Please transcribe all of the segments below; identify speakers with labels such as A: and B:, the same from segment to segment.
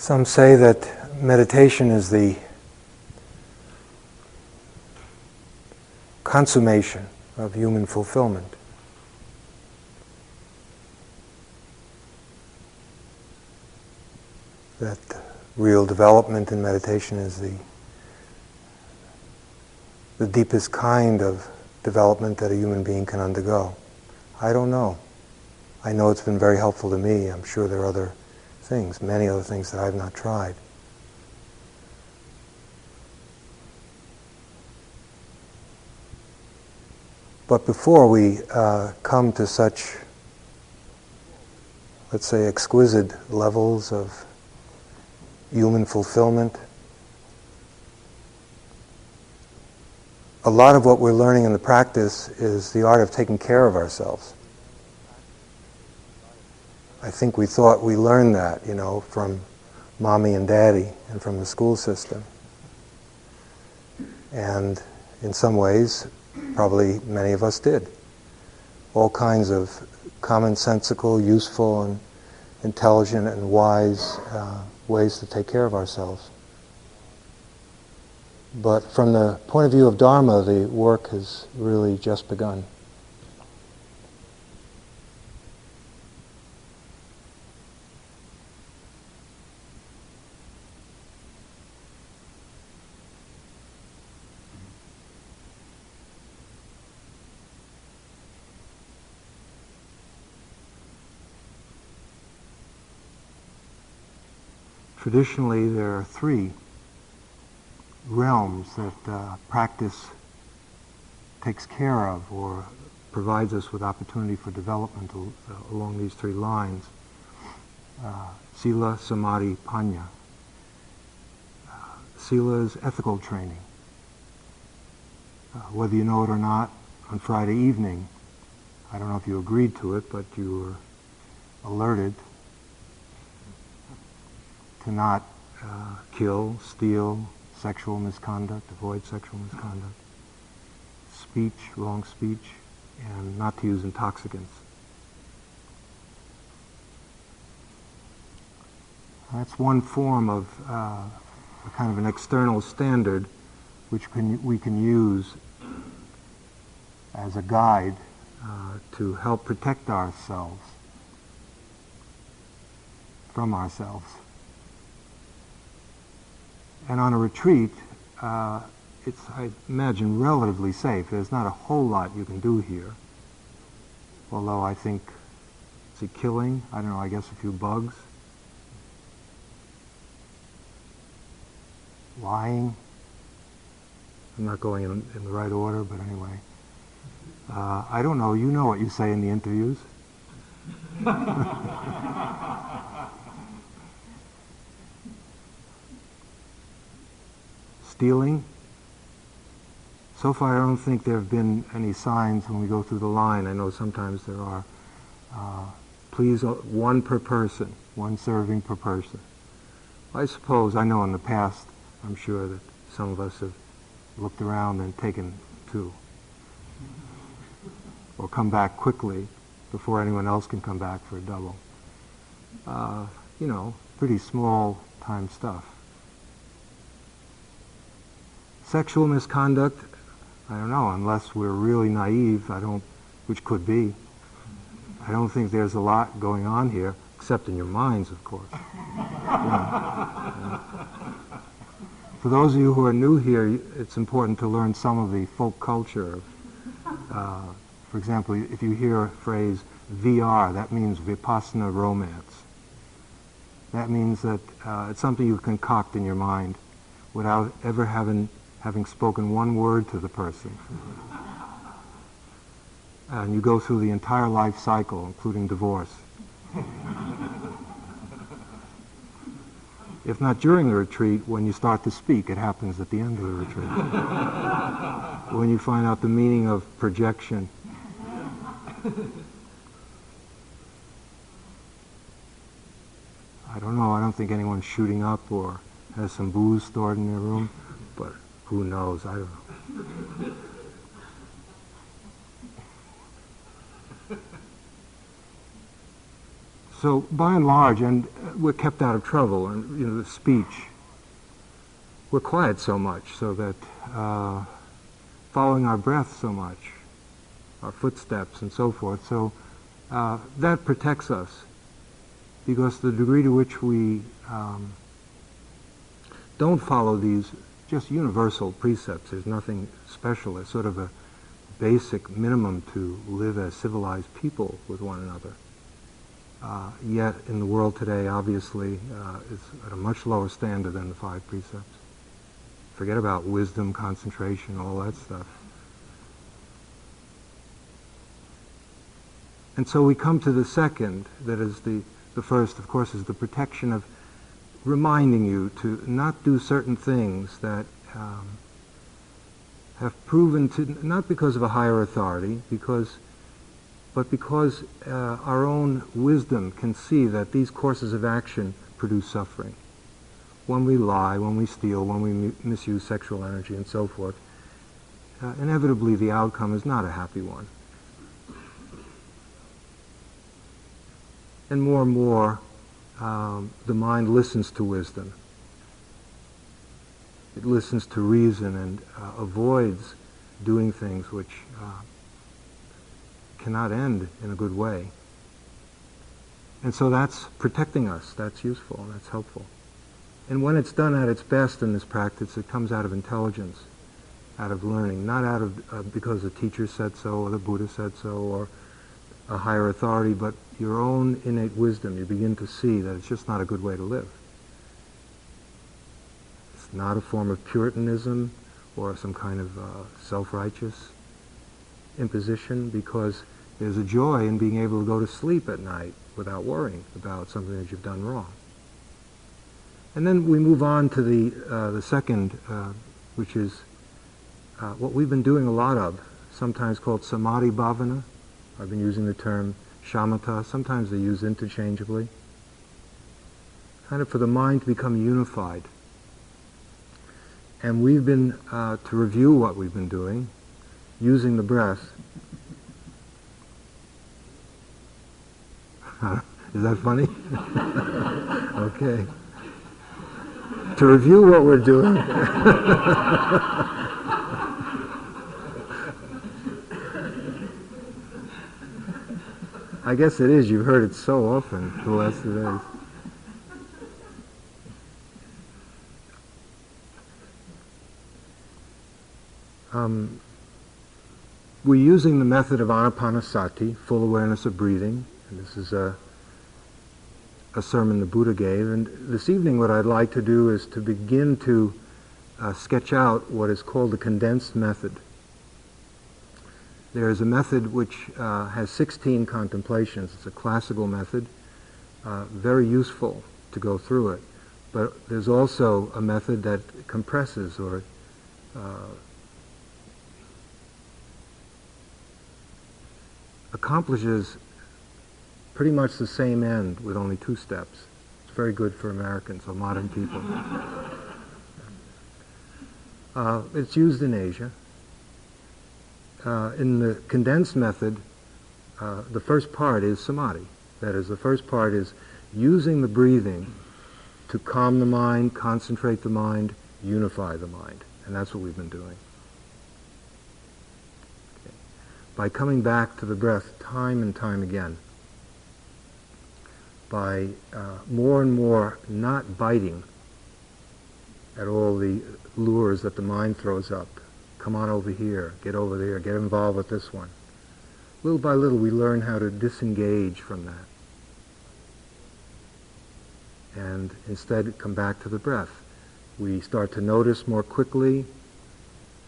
A: Some say that meditation is the consummation of human fulfillment. That real development in meditation is the the deepest kind of development that a human being can undergo. I don't know. I know it's been very helpful to me. I'm sure there are other things, many other things that I've not tried. But before we uh, come to such, let's say, exquisite levels of human fulfillment, a lot of what we're learning in the practice is the art of taking care of ourselves. I think we thought we learned that, you know, from mommy and daddy and from the school system. And in some ways, probably many of us did. All kinds of commonsensical, useful, and intelligent and wise uh, ways to take care of ourselves. But from the point of view of Dharma, the work has really just begun. Traditionally, there are three realms that uh, practice takes care of or provides us with opportunity for development uh, along these three lines. Uh, sila, Samadhi, Panya. Uh, sila is ethical training. Uh, whether you know it or not, on Friday evening, I don't know if you agreed to it, but you were alerted to not uh, kill, steal, sexual misconduct, avoid sexual misconduct, speech, wrong speech, and not to use intoxicants. That's one form of uh, kind of an external standard which can, we can use as a guide uh, to help protect ourselves from ourselves. And on a retreat, uh, it's, I imagine, relatively safe. There's not a whole lot you can do here. Although I think, see, killing, I don't know, I guess a few bugs. Lying. I'm not going in, in the right order, but anyway. Uh, I don't know. You know what you say in the interviews. stealing. So far, I don't think there have been any signs when we go through the line. I know sometimes there are. Uh, please, uh, one per person, one serving per person. I suppose, I know in the past, I'm sure that some of us have looked around and taken two. Or come back quickly before anyone else can come back for a double. Uh, you know, pretty small time stuff. Sexual misconduct, I don't know, unless we're really naive, I don't, which could be. I don't think there's a lot going on here, except in your minds, of course. Yeah. Yeah. For those of you who are new here, it's important to learn some of the folk culture. Uh, for example, if you hear a phrase VR, that means Vipassana romance. That means that uh, it's something you concoct in your mind without ever having having spoken one word to the person. And you go through the entire life cycle, including divorce. if not during the retreat, when you start to speak, it happens at the end of the retreat. when you find out the meaning of projection. I don't know, I don't think anyone's shooting up or has some booze stored in their room. Who knows? I don't know. So by and large, and we're kept out of trouble, and you know, the speech, we're quiet so much, so that uh, following our breath so much, our footsteps and so forth. So uh, that protects us because the degree to which we um, don't follow these just universal precepts, there's nothing special, it's sort of a basic minimum to live as civilized people with one another. Uh, yet in the world today, obviously, uh, it's at a much lower standard than the five precepts. Forget about wisdom, concentration, all that stuff. And so we come to the second, that is the, the first, of course, is the protection of reminding you to not do certain things that um, have proven to, not because of a higher authority, because, but because uh, our own wisdom can see that these courses of action produce suffering. When we lie, when we steal, when we misuse sexual energy and so forth, uh, inevitably the outcome is not a happy one. And more and more, um, the mind listens to wisdom. It listens to reason and uh, avoids doing things which uh, cannot end in a good way. And so that's protecting us. That's useful. That's helpful. And when it's done at its best in this practice, it comes out of intelligence, out of learning, not out of uh, because the teacher said so or the Buddha said so or a higher authority, but your own innate wisdom. You begin to see that it's just not a good way to live. It's not a form of Puritanism or some kind of uh, self-righteous imposition because there's a joy in being able to go to sleep at night without worrying about something that you've done wrong. And then we move on to the, uh, the second, uh, which is uh, what we've been doing a lot of, sometimes called samadhi bhavana. I've been using the term shamatha. Sometimes they use interchangeably. Kind of for the mind to become unified. And we've been, uh, to review what we've been doing, using the breath. Is that funny? okay. To review what we're doing. I guess it is. You've heard it so often the two days. Um, we're using the method of anapanasati, full awareness of breathing. And this is a, a sermon the Buddha gave. And this evening what I'd like to do is to begin to uh, sketch out what is called the condensed method. There is a method which uh, has 16 contemplations. It's a classical method, uh, very useful to go through it. But there's also a method that compresses or uh, accomplishes pretty much the same end with only two steps. It's very good for Americans or modern people. Uh, it's used in Asia. Uh, in the condensed method, uh, the first part is samadhi. That is, the first part is using the breathing to calm the mind, concentrate the mind, unify the mind. And that's what we've been doing. by coming back to the breath time and time again, by uh, more and more not biting at all the lures that the mind throws up. Come on over here, get over there, get involved with this one. Little by little, we learn how to disengage from that. And instead, come back to the breath. We start to notice more quickly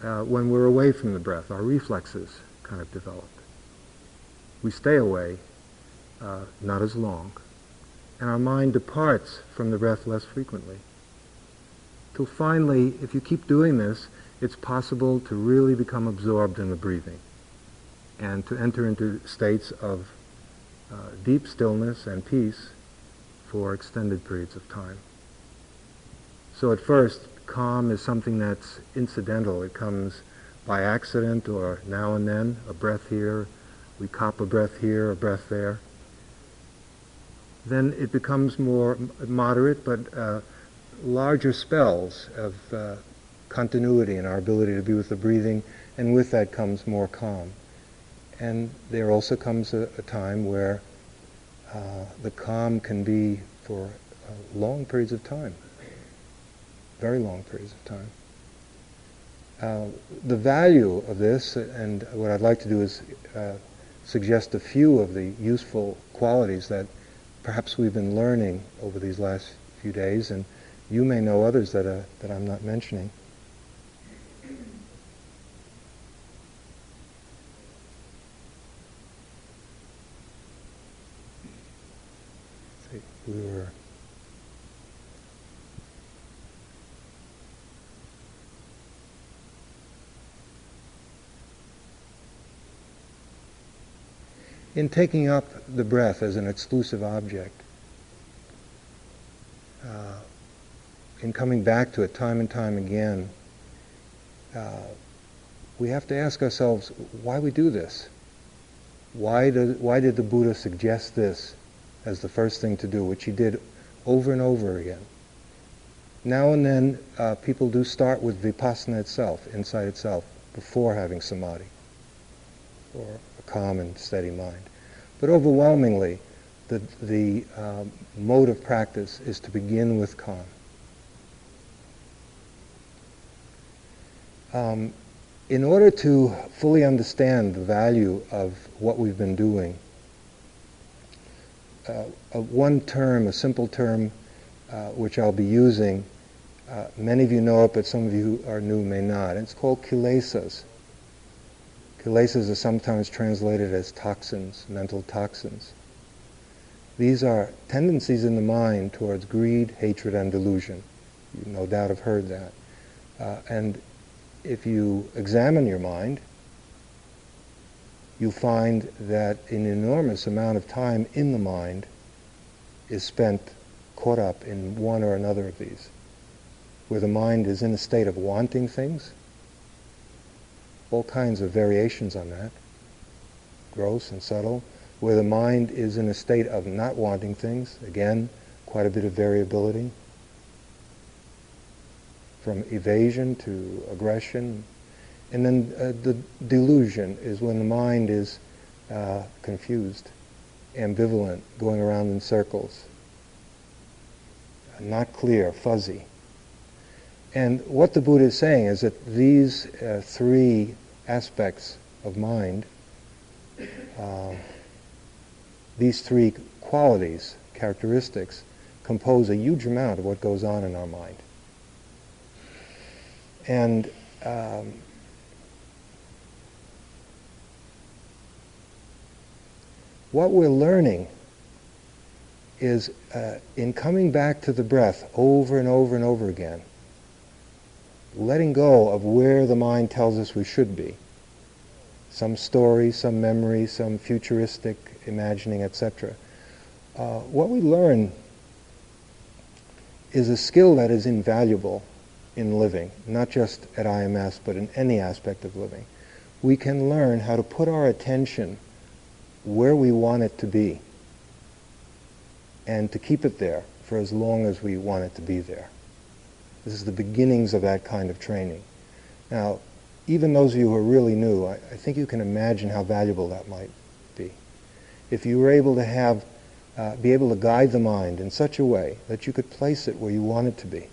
A: uh, when we're away from the breath, our reflexes kind of develop. We stay away, uh, not as long, and our mind departs from the breath less frequently. Till finally, if you keep doing this, it's possible to really become absorbed in the breathing and to enter into states of uh, deep stillness and peace for extended periods of time. So at first, calm is something that's incidental. It comes by accident or now and then, a breath here, we cop a breath here, a breath there. then it becomes more moderate, but uh, larger spells of uh, continuity in our ability to be with the breathing, and with that comes more calm. And there also comes a, a time where uh, the calm can be for uh, long periods of time, very long periods of time. Uh, the value of this, and what I'd like to do is uh, suggest a few of the useful qualities that perhaps we've been learning over these last few days, and you may know others that, uh, that I'm not mentioning. We were in taking up the breath as an exclusive object, uh, in coming back to it time and time again, uh, we have to ask ourselves why we do this. Why did, why did the Buddha suggest this as the first thing to do, which he did over and over again? Now and then, uh, people do start with vipassana itself, insight itself, before having samadhi, or a calm and steady mind. But overwhelmingly, the, the uh, mode of practice is to begin with calm. Um, in order to fully understand the value of what we've been doing, uh, one term, a simple term, uh, which I'll be using, uh, many of you know it, but some of you who are new may not. It's called kilesas. Kilesas are sometimes translated as toxins, mental toxins. These are tendencies in the mind towards greed, hatred, and delusion. You no doubt have heard that. Uh, and if you examine your mind, you find that an enormous amount of time in the mind is spent caught up in one or another of these, where the mind is in a state of wanting things, all kinds of variations on that, gross and subtle, where the mind is in a state of not wanting things, again, quite a bit of variability, from evasion to aggression. And then uh, the delusion is when the mind is uh, confused, ambivalent, going around in circles, not clear, fuzzy. And what the Buddha is saying is that these uh, three aspects of mind, uh, these three qualities, characteristics, compose a huge amount of what goes on in our mind. And um, what we're learning is uh, in coming back to the breath over and over and over again, letting go of where the mind tells us we should be. Some story, some memory, some futuristic imagining, etc. Uh, what we learn is a skill that is invaluable in living, not just at IMS, but in any aspect of living. We can learn how to put our attention where we want it to be and to keep it there for as long as we want it to be there. This is the beginnings of that kind of training. Now, even those of you who are really new, I, I think you can imagine how valuable that might be. If you were able to have, uh, be able to guide the mind in such a way that you could place it where you want it to be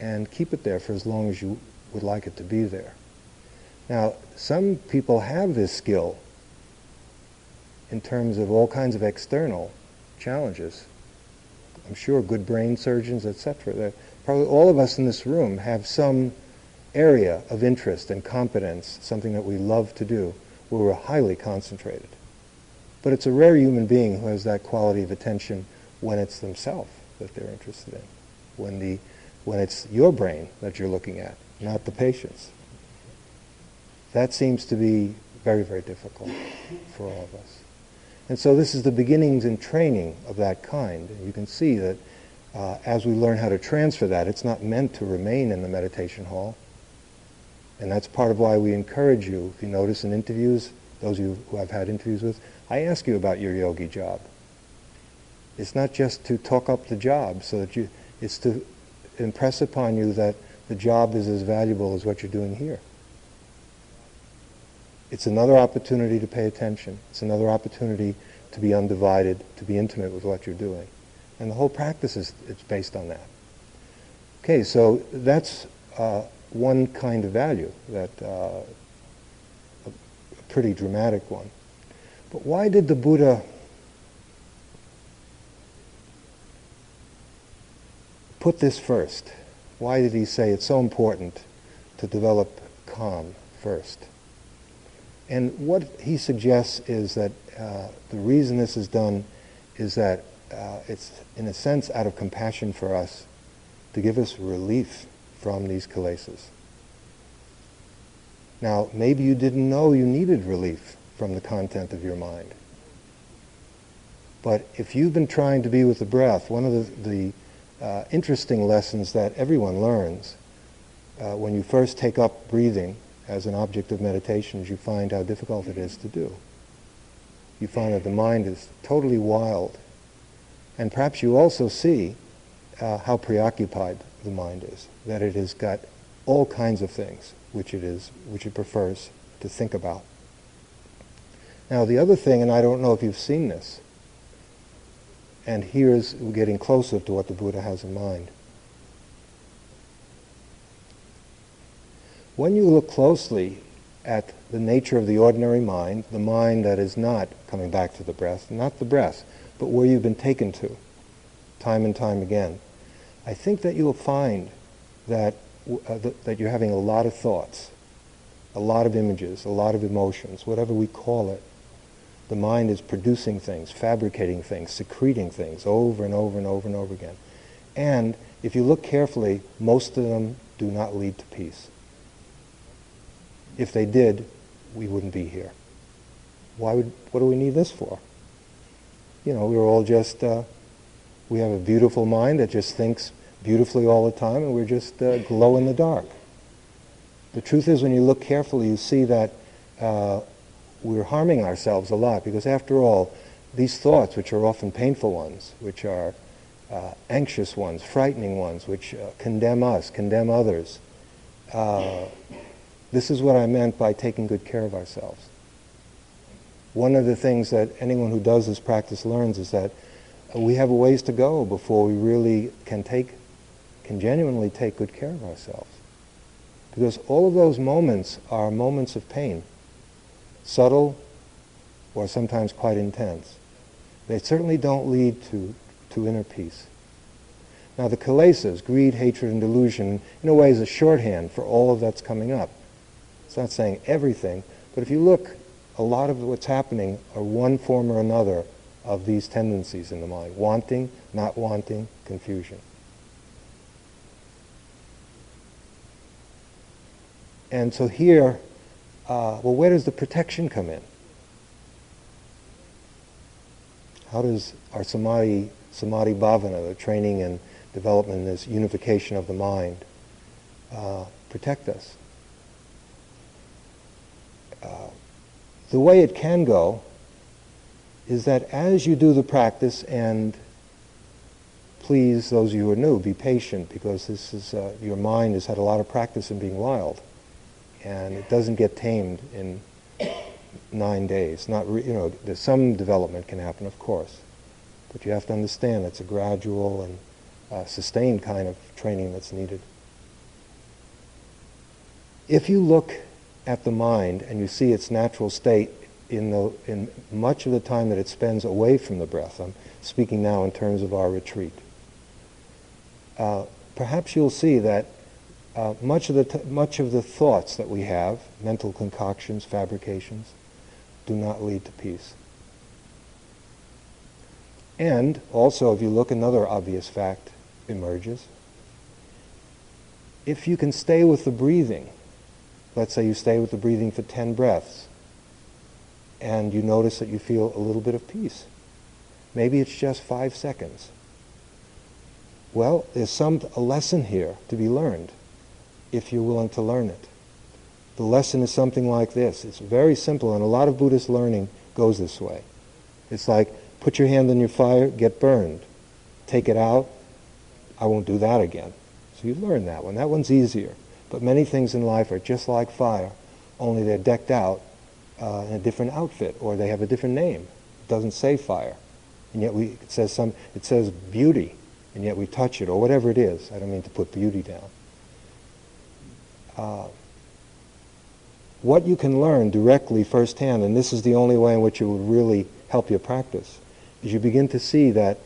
A: and keep it there for as long as you would like it to be there. Now, some people have this skill in terms of all kinds of external challenges. I'm sure good brain surgeons, etc. Probably all of us in this room have some area of interest and competence, something that we love to do, where we're highly concentrated. But it's a rare human being who has that quality of attention when it's themselves that they're interested in, when, the, when it's your brain that you're looking at, not the patient's. That seems to be very, very difficult for all of us. And so this is the beginnings and training of that kind. And you can see that uh, as we learn how to transfer that, it's not meant to remain in the meditation hall. And that's part of why we encourage you, if you notice in interviews, those of you who I've had interviews with, I ask you about your yogi job. It's not just to talk up the job so that you, it's to impress upon you that the job is as valuable as what you're doing here. It's another opportunity to pay attention. It's another opportunity to be undivided, to be intimate with what you're doing. And the whole practice is it's based on that. Okay, so that's uh, one kind of value, that uh, a pretty dramatic one. But why did the Buddha put this first? Why did he say it's so important to develop calm first? And what he suggests is that uh, the reason this is done is that uh, it's, in a sense, out of compassion for us to give us relief from these kilesas. Now, maybe you didn't know you needed relief from the content of your mind. But if you've been trying to be with the breath, one of the, the uh, interesting lessons that everyone learns uh, when you first take up breathing as an object of meditation is you find how difficult it is to do. You find that the mind is totally wild. And perhaps you also see uh, how preoccupied the mind is, that it has got all kinds of things which it is, which it prefers to think about. Now the other thing, and I don't know if you've seen this, and here's getting closer to what the Buddha has in mind. When you look closely at the nature of the ordinary mind, the mind that is not coming back to the breath, not the breath, but where you've been taken to, time and time again, I think that you'll find that, uh, th- that you're having a lot of thoughts, a lot of images, a lot of emotions, whatever we call it. The mind is producing things, fabricating things, secreting things over and over and over and over again. And if you look carefully, most of them do not lead to peace. If they did, we wouldn't be here. Why would, what do we need this for? You know, we're all just, uh, we have a beautiful mind that just thinks beautifully all the time and we're just uh, glow in the dark. The truth is, when you look carefully, you see that uh, we're harming ourselves a lot because, after all, these thoughts, which are often painful ones, which are uh, anxious ones, frightening ones, which uh, condemn us, condemn others, uh, this is what I meant by taking good care of ourselves. One of the things that anyone who does this practice learns is that we have a ways to go before we really can take, can genuinely take good care of ourselves. Because all of those moments are moments of pain, subtle or sometimes quite intense. They certainly don't lead to, to inner peace. Now the kilesas, greed, hatred, and delusion, in a way is a shorthand for all of that's coming up. It's not saying everything, but if you look, a lot of what's happening are one form or another of these tendencies in the mind wanting, not wanting, confusion. And so here, uh, well, where does the protection come in? How does our samadhi, samadhi bhavana, the training and development this unification of the mind, uh, protect us? The way it can go is that as you do the practice and please those of you who are new, be patient because this is uh, your mind has had a lot of practice in being wild, and it doesn't get tamed in nine days. Not re- you know, some development can happen, of course, but you have to understand it's a gradual and uh, sustained kind of training that's needed. If you look at the mind and you see its natural state in, the, in much of the time that it spends away from the breath, I'm speaking now in terms of our retreat, uh, perhaps you'll see that uh, much, of the t- much of the thoughts that we have, mental concoctions, fabrications, do not lead to peace. And also, if you look, another obvious fact emerges. If you can stay with the breathing, Let's say you stay with the breathing for 10 breaths and you notice that you feel a little bit of peace. Maybe it's just five seconds. Well, there's some a lesson here to be learned if you're willing to learn it. The lesson is something like this. It's very simple, and a lot of Buddhist learning goes this way. It's like Put your hand on your fire, get burned. Take it out, I won't do that again. So you learn that one. That one's easier. But many things in life are just like fire, only they're decked out uh, in a different outfit, or they have a different name. It doesn't say fire, and yet we, it says some. It says beauty, and yet we touch it, or whatever it is. I don't mean to put beauty down. Uh, what you can learn directly firsthand, and this is the only way in which it will really help your practice, is you begin to see that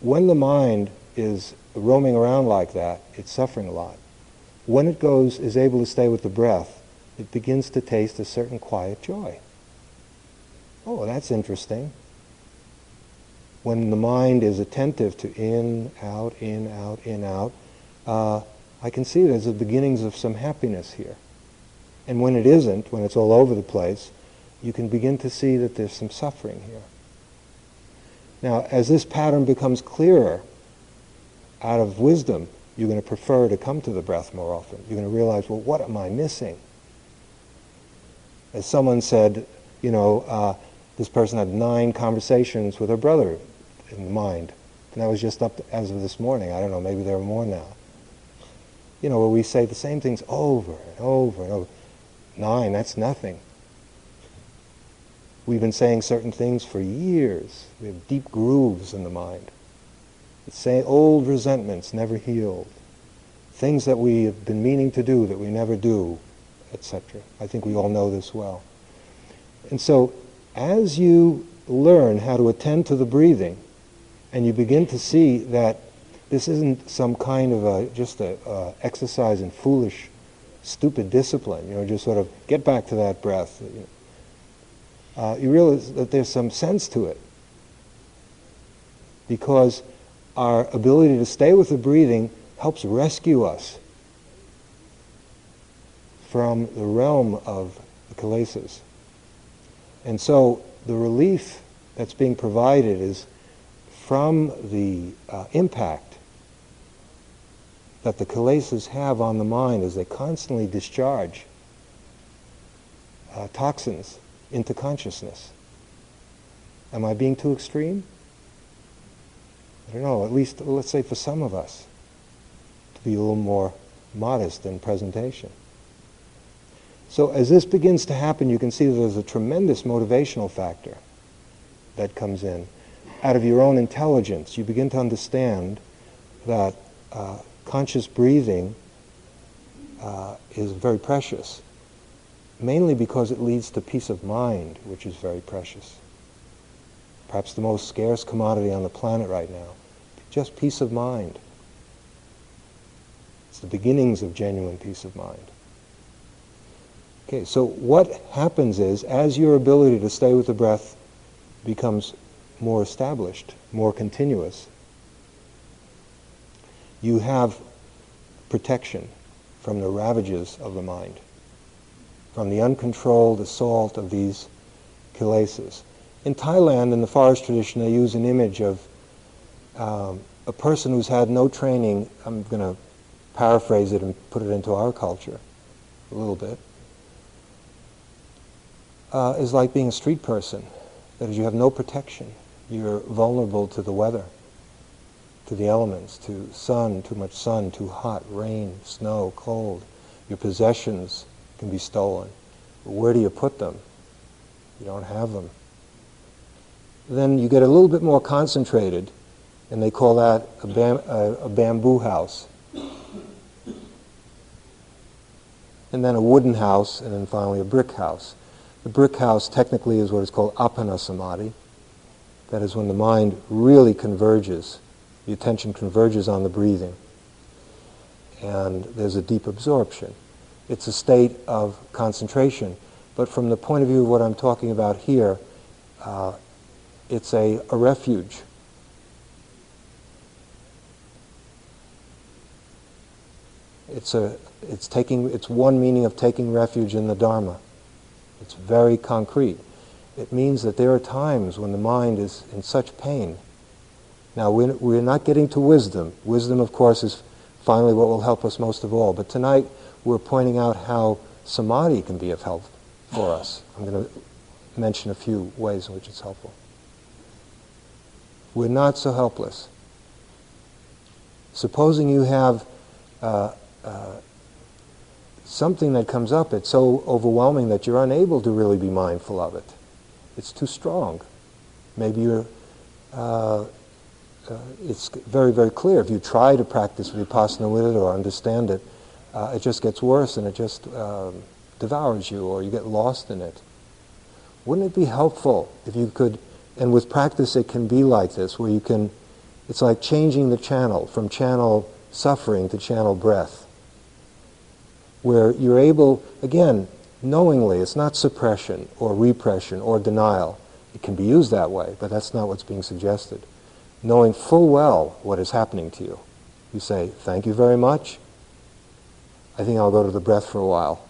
A: when the mind is roaming around like that, it's suffering a lot. When it goes, is able to stay with the breath, it begins to taste a certain quiet joy. Oh, that's interesting. When the mind is attentive to in, out, in, out, in, out, uh, I can see there's the beginnings of some happiness here. And when it isn't, when it's all over the place, you can begin to see that there's some suffering here. Now, as this pattern becomes clearer, out of wisdom, you're going to prefer to come to the breath more often. You're going to realize, well, what am I missing? As someone said, you know, uh, this person had nine conversations with her brother in the mind. And that was just up to, as of this morning. I don't know, maybe there are more now. You know, where we say the same things over and over and over. Nine, that's nothing. We've been saying certain things for years. We have deep grooves in the mind. Say old resentments never healed. Things that we have been meaning to do that we never do, etc. I think we all know this well. And so as you learn how to attend to the breathing, and you begin to see that this isn't some kind of a, just a exercise in foolish stupid discipline, you know, just sort of get back to that breath. Uh, you realize that there's some sense to it. Because our ability to stay with the breathing helps rescue us from the realm of the kilesas. And so the relief that's being provided is from the uh, impact that the kilesas have on the mind as they constantly discharge uh, toxins into consciousness. Am I being too extreme? I don't know, at least let's say for some of us, to be a little more modest in presentation. So as this begins to happen, you can see that there's a tremendous motivational factor that comes in. Out of your own intelligence, you begin to understand that uh, conscious breathing uh, is very precious, mainly because it leads to peace of mind, which is very precious. Perhaps the most scarce commodity on the planet right now. Just peace of mind. It's the beginnings of genuine peace of mind. Okay, so what happens is, as your ability to stay with the breath becomes more established, more continuous, you have protection from the ravages of the mind, from the uncontrolled assault of these kilesas. In Thailand, in the forest tradition, they use an image of um, a person who's had no training. I'm going to paraphrase it and put it into our culture a little bit. Uh, is like being a street person. That is, you have no protection. You're vulnerable to the weather to the elements, to sun, too much sun, too hot, rain, snow, cold. Your possessions can be stolen. But where do you put them? You don't have them. Then you get a little bit more concentrated, and they call that a, bam- a, a bamboo house. And then a wooden house, and then finally a brick house. The brick house technically is what is called appana samadhi. That is when the mind really converges the attention converges on the breathing. And there's a deep absorption. It's a state of concentration. But from the point of view of what I'm talking about here, uh, it's a, a refuge. It's, a, it's, taking, it's one meaning of taking refuge in the Dharma. It's very concrete. It means that there are times when the mind is in such pain now, we're, we're not getting to wisdom. Wisdom, of course, is finally what will help us most of all. But tonight, we're pointing out how samadhi can be of help for us. I'm going to mention a few ways in which it's helpful. We're not so helpless. Supposing you have uh, uh, something that comes up, it's so overwhelming that you're unable to really be mindful of it. It's too strong. Maybe you're, uh, uh it's very, very clear. If you try to practice vipassana with it or understand it, uh, it just gets worse and it just um, devours you or you get lost in it. Wouldn't it be helpful if you could, and with practice it can be like this, where you can, it's like changing the channel from channel suffering to channel breath, where you're able, again, knowingly, it's not suppression or repression or denial. It can be used that way, but that's not what's being suggested. Knowing full well what is happening to you. You say, thank you very much. I think I'll go to the breath for a while.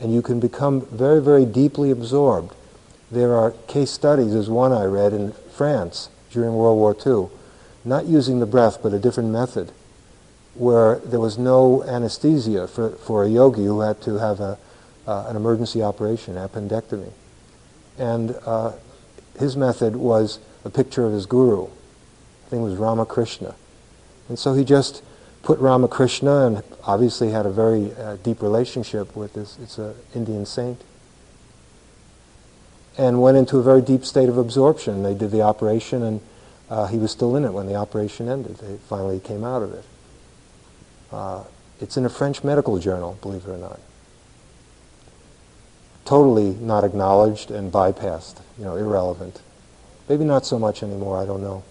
A: And you can become very, very deeply absorbed there are case studies, there's one I read in France during World War II, not using the breath but a different method, where there was no anesthesia for, for a yogi who had to have a, uh, an emergency operation, appendectomy. And uh, his method was a picture of his guru. I think it was Ramakrishna. And so he just put Ramakrishna and obviously had a very uh, deep relationship with this. It's an Indian saint and went into a very deep state of absorption. They did the operation, and uh, he was still in it when the operation ended. They finally came out of it. Uh, it's in a French medical journal, believe it or not. Totally not acknowledged and bypassed, you know, irrelevant. Maybe not so much anymore, I don't know.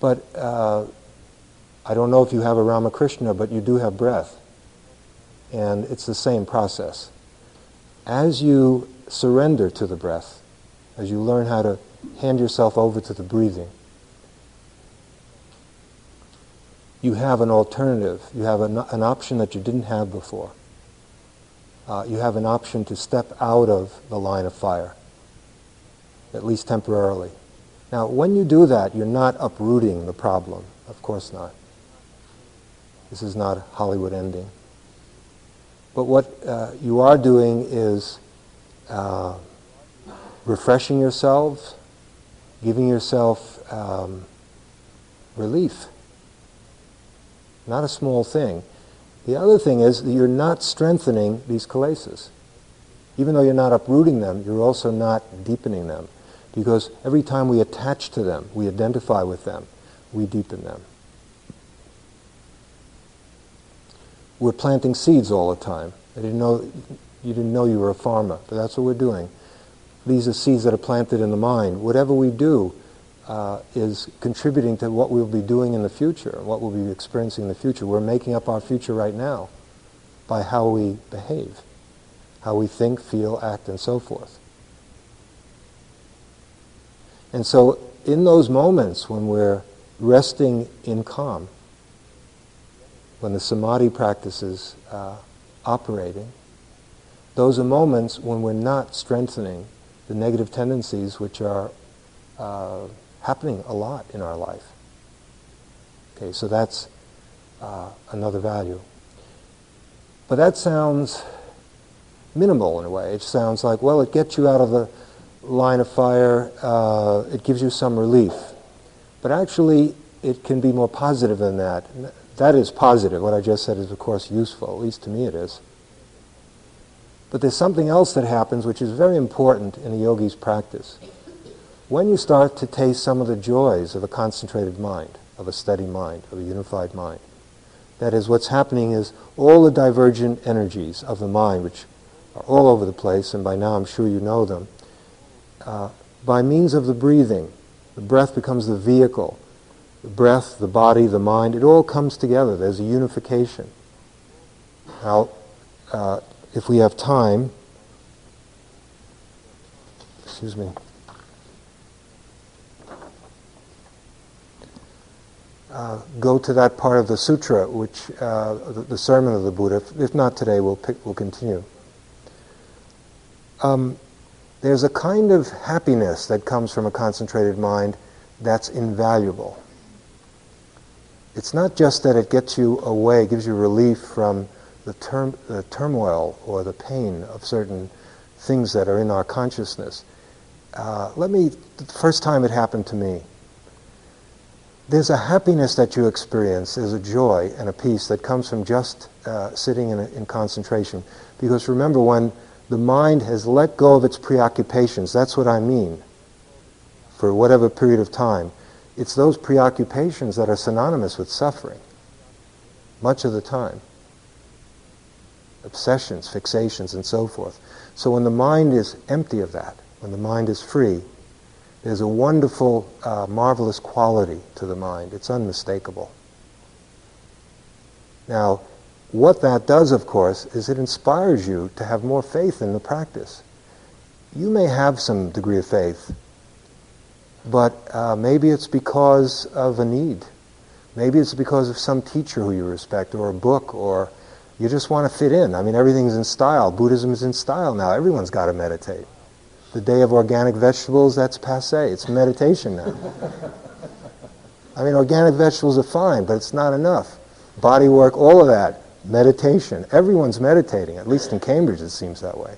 A: But uh, I don't know if you have a Ramakrishna, but you do have breath. And it's the same process. As you surrender to the breath, as you learn how to hand yourself over to the breathing, you have an alternative. You have an, an option that you didn't have before. Uh, you have an option to step out of the line of fire, at least temporarily. Now, when you do that, you're not uprooting the problem. Of course not. This is not a Hollywood ending. But what uh, you are doing is uh, refreshing yourselves, giving yourself um, relief. Not a small thing. The other thing is that you're not strengthening these kilesas. Even though you're not uprooting them, you're also not deepening them. Because every time we attach to them, we identify with them, we deepen them. We're planting seeds all the time. I didn't know you didn't know you were a farmer, but that's what we're doing. These are seeds that are planted in the mind. Whatever we do uh, is contributing to what we'll be doing in the future, what we'll be experiencing in the future. We're making up our future right now by how we behave, how we think, feel, act, and so forth. And so, in those moments when we're resting in calm, when the samadhi practice is uh, operating, those are moments when we're not strengthening the negative tendencies which are uh, happening a lot in our life. Okay, so that's uh, another value. But that sounds minimal in a way. It sounds like, well, it gets you out of the line of fire, uh, it gives you some relief. But actually, it can be more positive than that. That is positive. What I just said is, of course, useful. At least to me it is. But there's something else that happens which is very important in a yogi's practice. When you start to taste some of the joys of a concentrated mind, of a steady mind, of a unified mind, that is, what's happening is all the divergent energies of the mind, which are all over the place, and by now I'm sure you know them, uh, by means of the breathing, the breath becomes the vehicle. The breath, the body, the mind, it all comes together. There's a unification. Now, uh, if we have time, excuse me. Uh, go to that part of the sutra, which uh, the, the, sermon of the Buddha. If not today, we'll pick, we'll continue. Um, there's a kind of happiness that comes from a concentrated mind that's invaluable. It's not just that it gets you away, gives you relief from the, the turmoil or the pain of certain things that are in our consciousness. Uh, let me, the first time it happened to me, there's a happiness that you experience, there's a joy and a peace that comes from just uh, sitting in, in concentration. Because remember, when the mind has let go of its preoccupations, that's what I mean, for whatever period of time, it's those preoccupations that are synonymous with suffering, much of the time. Obsessions, fixations, and so forth. So when the mind is empty of that, when the mind is free, there's a wonderful, uh, marvelous quality to the mind. It's unmistakable. Now, what that does, of course, is it inspires you to have more faith in the practice. You may have some degree of faith, but uh, maybe it's because of a need. Maybe it's because of some teacher who you respect, or a book, or you just want to fit in. I mean, everything's in style. Buddhism is in style now. Everyone's got to meditate. The day of organic vegetables, that's passe. It's meditation now. I mean, organic vegetables are fine, but it's not enough. Body work, all of that, meditation. Everyone's meditating, at least in Cambridge it seems that way.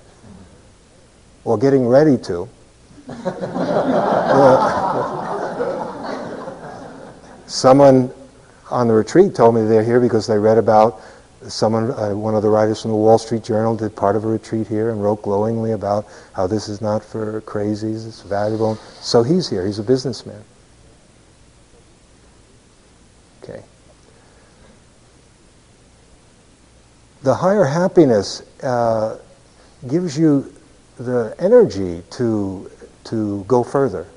A: Or getting ready to. someone on the retreat told me they're here because they read about someone, uh, one of the writers from the Wall Street Journal, did part of a retreat here and wrote glowingly about how this is not for crazies, it's valuable. So he's here. He's a businessman. Okay. The higher happiness uh, gives you the energy to to go further.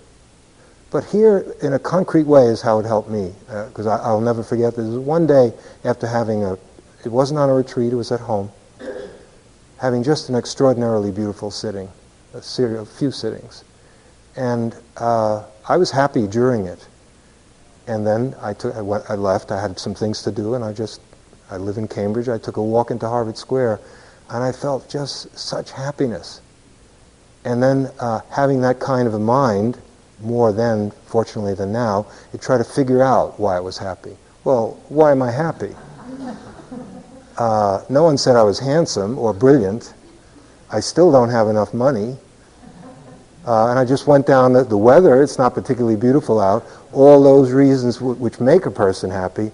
A: But here, in a concrete way, is how it helped me, because uh, I'll never forget this. One day, after having a it wasn't on a retreat, it was at home. Having just an extraordinarily beautiful sitting, a, series, a few sittings. And uh, I was happy during it. And then I, took, I, went, I left, I had some things to do, and I just, I live in Cambridge, I took a walk into Harvard Square, and I felt just such happiness. And then uh, having that kind of a mind, more then, fortunately, than now, you try to figure out why I was happy. Well, why am I happy? Uh, no one said I was handsome or brilliant. I still don't have enough money. Uh, and I just went down the, the, weather, it's not particularly beautiful out. All those reasons w- which make a person happy,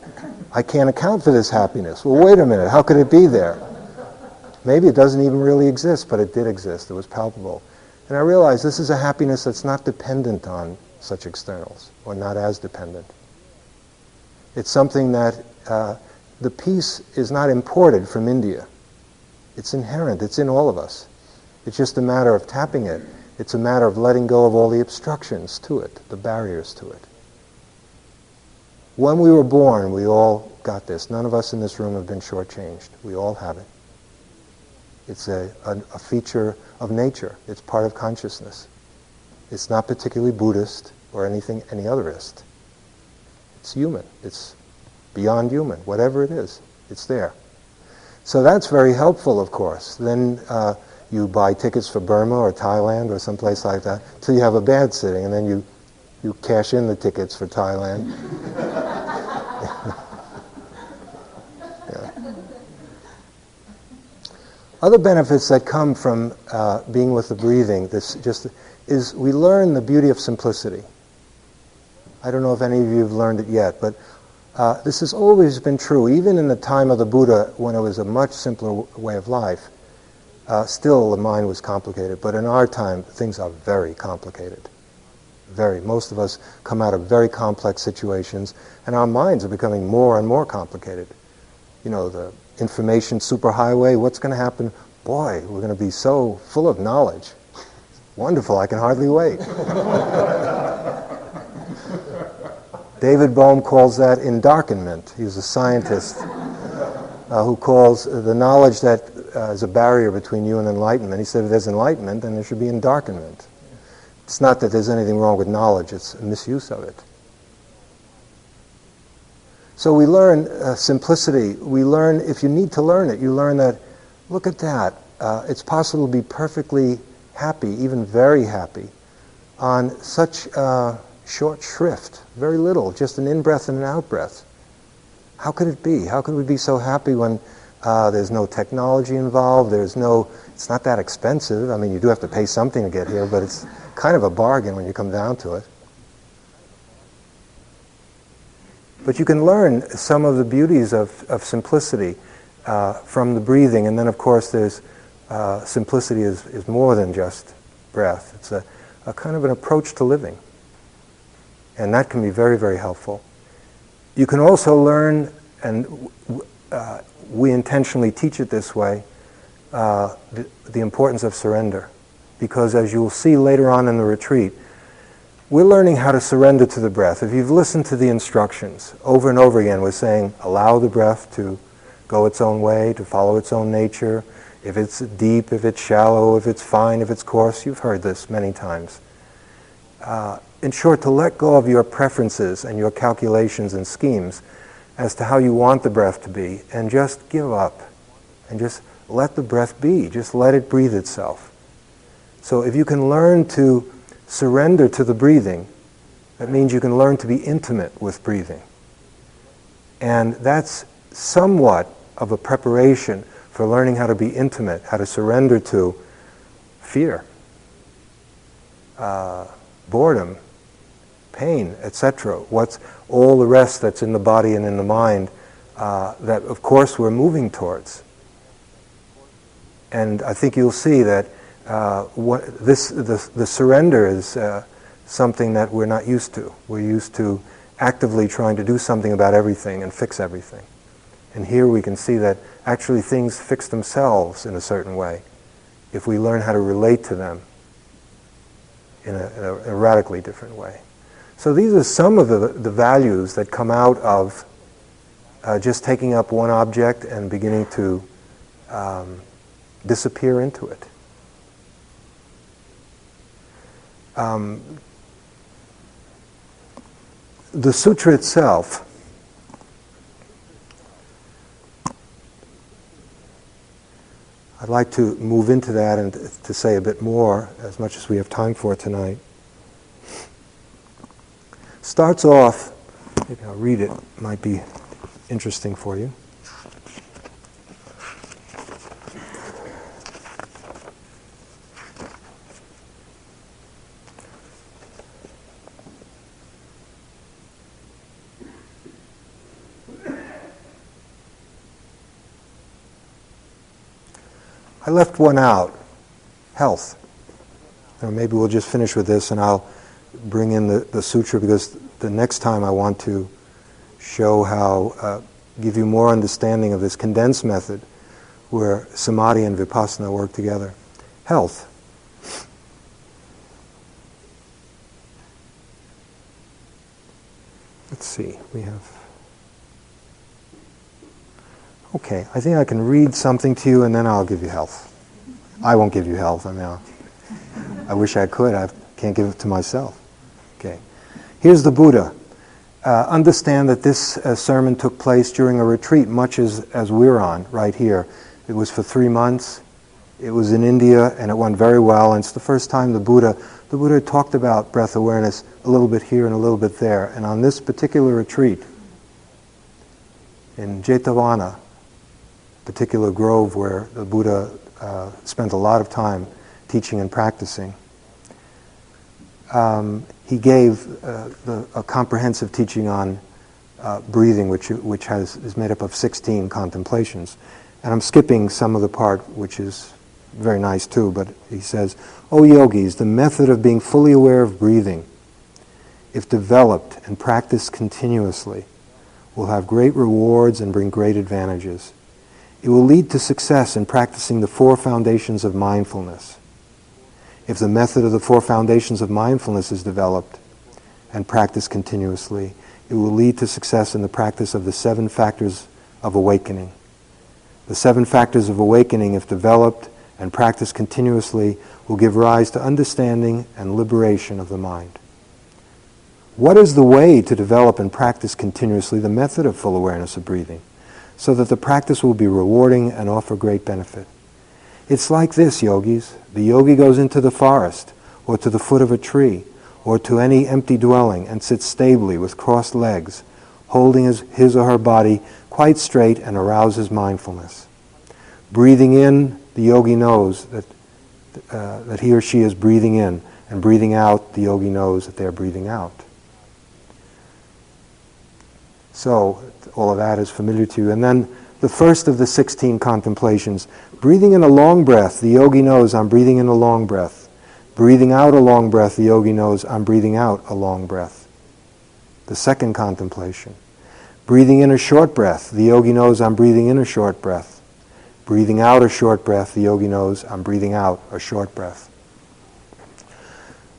A: I can't account for this happiness. Well, wait a minute, how could it be there? Maybe it doesn't even really exist, but it did exist. It was palpable. And I realized this is a happiness that's not dependent on such externals, or not as dependent. It's something that uh, the peace is not imported from India. It's inherent, it's in all of us. It's just a matter of tapping it. It's a matter of letting go of all the obstructions to it, the barriers to it. When we were born, we all got this. None of us in this room have been shortchanged. We all have it. It's a, a, a feature of nature. It's part of consciousness. It's not particularly Buddhist or anything any otherist. It's human. It's beyond human, whatever it is, it's there. So that's very helpful, of course. Then uh, you buy tickets for Burma or Thailand or someplace like that till you have a bad sitting, and then you, you cash in the tickets for Thailand. Other benefits that come from uh, being with the breathing, this just is we learn the beauty of simplicity. I don't know if any of you have learned it yet, but uh, this has always been true, even in the time of the Buddha when it was a much simpler w- way of life. Uh, still, the mind was complicated, but in our time, things are very complicated. Very. Most of us come out of very complex situations, and our minds are becoming more and more complicated. You know, the information superhighway, what's going to happen? Boy, we're going to be so full of knowledge. Wonderful, I can hardly wait. David Bohm calls that endarkenment. He's a scientist uh, who calls the knowledge that uh, is a barrier between you and enlightenment. He said if there's enlightenment, then there should be endarkenment. It's not that there's anything wrong with knowledge, it's a misuse of it. So we learn uh, simplicity. We learn, if you need to learn it, you learn that, look at that. Uh, it's possible to be perfectly happy, even very happy, on such uh, short shrift, very little, just an in breath and an out breath. How could it be? How could we be so happy when uh, there's no technology involved? There's no, it's not that expensive. I mean, you do have to pay something to get here, but it's kind of a bargain when you come down to it. But you can learn some of the beauties of, of simplicity uh, from the breathing. And then, of course, there's uh, simplicity is, is more than just breath. It's a, a kind of an approach to living. And that can be very, very helpful. You can also learn, and uh, we intentionally teach it this way, uh, the, the importance of surrender. Because as you'll see later on in the retreat, we're learning how to surrender to the breath. If you've listened to the instructions over and over again, we're saying allow the breath to go its own way, to follow its own nature. If it's deep, if it's shallow, if it's fine, if it's coarse, you've heard this many times. Uh, in short, to let go of your preferences and your calculations and schemes as to how you want the breath to be and just give up and just let the breath be. Just let it breathe itself. So if you can learn to surrender to the breathing, that means you can learn to be intimate with breathing. And that's somewhat of a preparation for learning how to be intimate, how to surrender to fear, uh, boredom, pain, etc. What's all the rest that's in the body and in the mind uh, that, of course, we're moving towards. And I think you'll see that uh, what, this, the, the surrender is uh, something that we're not used to. We're used to actively trying to do something about everything and fix everything. And here we can see that actually things fix themselves in a certain way if we learn how to relate to them in a, in a radically different way. So these are some of the, the values that come out of uh, just taking up one object and beginning to um, disappear into it. Um, the sutra itself I'd like to move into that and to say a bit more, as much as we have time for tonight. Starts off, maybe I'll read it, might be interesting for you. I left one out health. Or maybe we'll just finish with this and I'll bring in the, the sutra because the next time I want to show how, uh, give you more understanding of this condensed method where samadhi and vipassana work together. Health. Let's see, we have. Okay, I think I can read something to you and then I'll give you health. I won't give you health. I mean, I'll, i wish I could. I can't give it to myself. Okay. Here's the Buddha. Uh, understand that this uh, sermon took place during a retreat, much as, as we're on right here. It was for three months. It was in India, and it went very well. And it's the first time the Buddha, the Buddha talked about breath awareness a little bit here and a little bit there. And on this particular retreat in Jetavana, particular grove where the Buddha uh, spent a lot of time teaching and practicing. Um, he gave uh, the, a comprehensive teaching on uh, breathing, which, which has, is made up of 16 contemplations. And I'm skipping some of the part which is very nice too, but he says, O yogis, the method of being fully aware of breathing, if developed and practiced continuously, will have great rewards and bring great advantages. It will lead to success in practicing the four foundations of mindfulness. If the method of the four foundations of mindfulness is developed and practiced continuously, it will lead to success in the practice of the seven factors of awakening. The seven factors of awakening, if developed and practiced continuously, will give rise to understanding and liberation of the mind. What is the way to develop and practice continuously the method of full awareness of breathing? so that the practice will be rewarding and offer great benefit. It's like this, yogis. The yogi goes into the forest, or to the foot of a tree, or to any empty dwelling, and sits stably with crossed legs, holding his, his or her body quite straight and arouses mindfulness. Breathing in, the yogi knows that, uh, that he or she is breathing in, and breathing out, the yogi knows that they're breathing out. So all of that is familiar to you. And then the first of the 16 contemplations, breathing in a long breath, the yogi knows I'm breathing in a long breath. Breathing out a long breath, the yogi knows I'm breathing out a long breath. The second contemplation. Breathing in a short breath, the yogi knows I'm breathing in a short breath. Breathing out a short breath, the yogi knows I'm breathing out a short breath.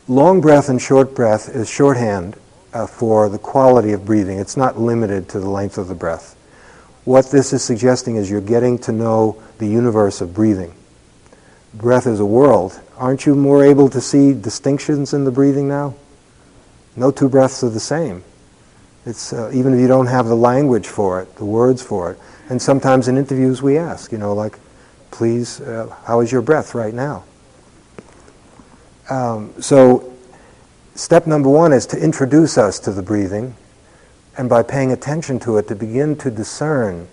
A: Long breath and short breath is shorthand uh, for the quality of breathing. It's not limited to the length of the breath. What this is suggesting is you're getting to know the universe of breathing. Breath is a world. Aren't you more able to see distinctions in the breathing now? No two breaths are the same. It's uh, even if you don't have the language for it, the words for it. And sometimes in interviews we ask, you know, like, please, uh, how is your breath right now? Um, so, step number one is to introduce us to the breathing, and by paying attention to it, to begin to discern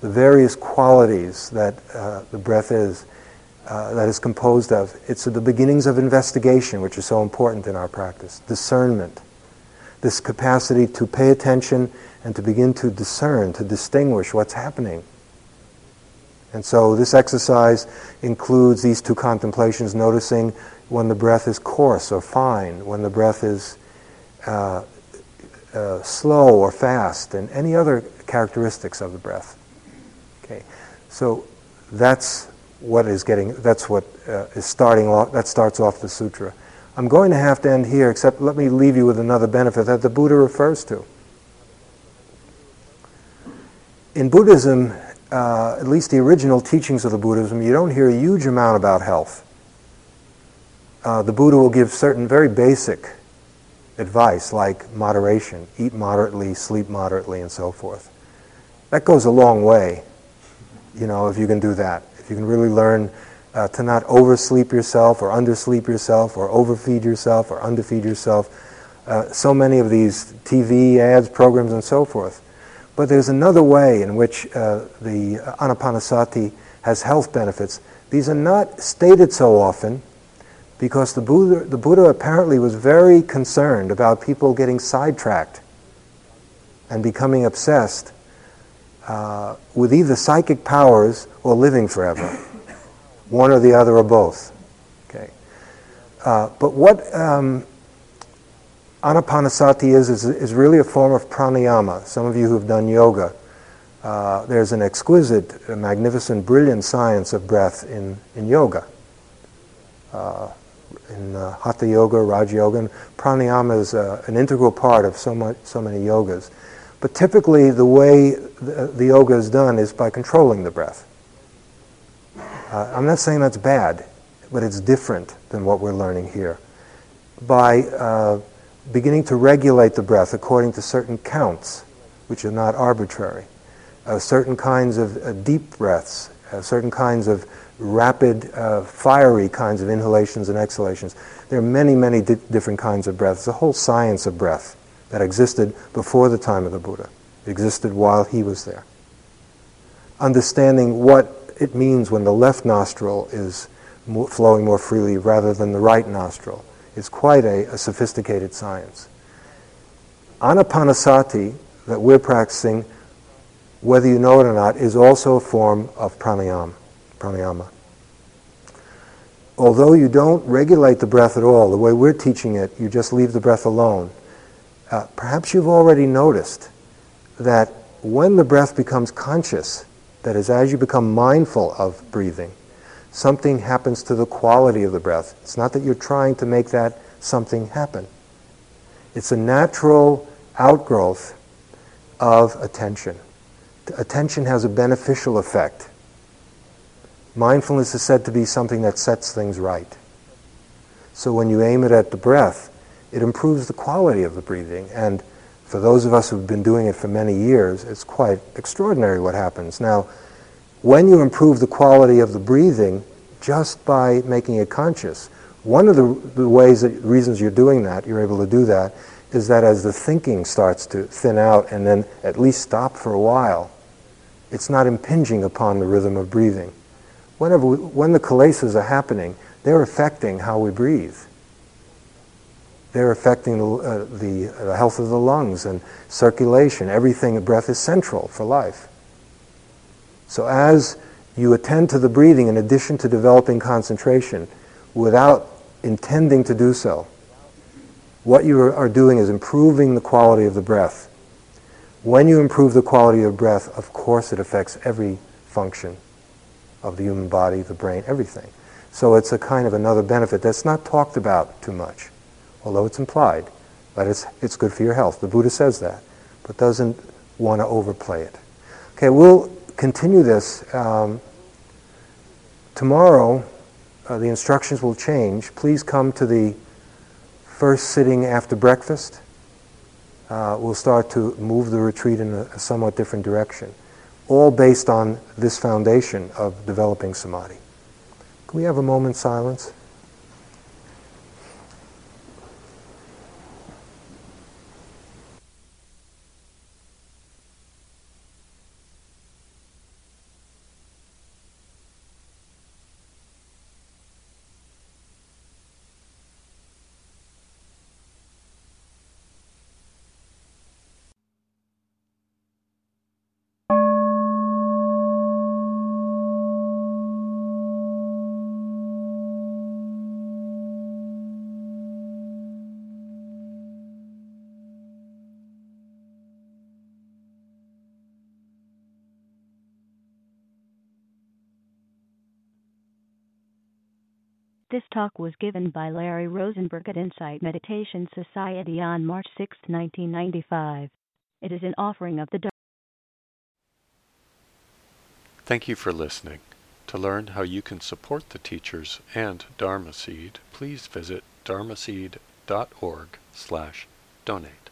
A: the various qualities that uh, the breath is, uh, that is composed of. It's the beginnings of investigation, which is so important in our practice. Discernment. This capacity to pay attention and to begin to discern, to distinguish what's happening and so this exercise includes these two contemplations, noticing when the breath is coarse or fine, when the breath is uh, uh, slow or fast, and any other characteristics of the breath. Okay, so that's what is getting. That's what uh, is starting off. That starts off the sutra. I'm going to have to end here, except let me leave you with another benefit that the Buddha refers to. In Buddhism, uh, at least the original teachings of the Buddhism, you don't hear a huge amount about health. Uh, the Buddha will give certain very basic advice like moderation, eat moderately, sleep moderately, and so forth. That goes a long way, you know, if you can do that. If you can really learn uh, to not oversleep yourself or undersleep yourself or overfeed yourself or underfeed yourself. Uh, so many of these TV ads, programs, and so forth but there's another way in which uh, the anapanasati has health benefits. These are not stated so often because the Buddha, the Buddha apparently was very concerned about people getting sidetracked and becoming obsessed uh, with either psychic powers or living forever, one or the other or both. Okay, uh, but what um, Anapanasati is, is, is really a form of pranayama. Some of you who've done yoga, uh, there's an exquisite, magnificent, brilliant science of breath in, in yoga. In uh, Hatha Yoga, Raja Yoga, and pranayama is uh, an integral part of so, much, so many yogas. But typically, the way the, the yoga is done is by controlling the breath. Uh, I'm not saying that's bad, but it's different than what we're learning here. By uh, beginning to regulate the breath according to certain counts, which are not arbitrary. Uh, certain kinds of uh, deep breaths, certain kinds of rapid, uh, fiery kinds of inhalations and exhalations. There are many, many di- different kinds of breath. It's a whole science of breath that existed before the time of the Buddha. It existed while he was there. Understanding what it means when the left nostril is mo- flowing more freely rather than the right nostril is quite a, a sophisticated science. Anapanasati, that we're practicing, whether you know it or not, is also a form of pranayama. Pranayama. Although you don't regulate the breath at all, the way we're teaching it, you just leave the breath alone. Uh, perhaps you've already noticed that when the breath becomes conscious, that is, as you become mindful of breathing, something happens to the quality of the breath. It's not that you're trying to make that something happen. It's a natural outgrowth of attention. Attention has a beneficial effect. Mindfulness is said to be something that sets things right. So when you aim it at the breath, it improves the quality of the breathing. And for those of us who've been doing it for many years, it's quite extraordinary what happens. Now, when you improve the quality of the breathing just by making it conscious, one of the, the ways that reasons you're doing that, you're able to do that, is that as the thinking starts to thin out and then at least stop for a while, it's not impinging upon the rhythm of breathing. Whenever we, when the kilesas are happening, they're affecting how we breathe. they're affecting the, uh, the, uh, health of the lungs and circulation. Everything, breath is central for life. So as you attend to the breathing, in addition to developing concentration, without intending to do so, what you are doing is improving the quality of the breath. When you improve the quality of breath, of course it affects every function of the human body, the brain, everything. So it's a kind of another benefit that's not talked about too much, although it's implied. But it's, it's good for your health. The Buddha says that, but doesn't want to overplay it. Okay, we'll continue this. Um, tomorrow, uh, the instructions will change. Please come to the first sitting after breakfast. Uh, we'll start to move the retreat in a, a somewhat different direction, all based on this foundation of developing samadhi. Can we have a moment's silence?
B: Talk was given by Larry Rosenberg at Insight Meditation Society on March 6, 1995. It is an offering of the
C: Thank you for listening. To learn how you can support the teachers and Dharma Seed, please visit dharma dharmaseed.org slash donate.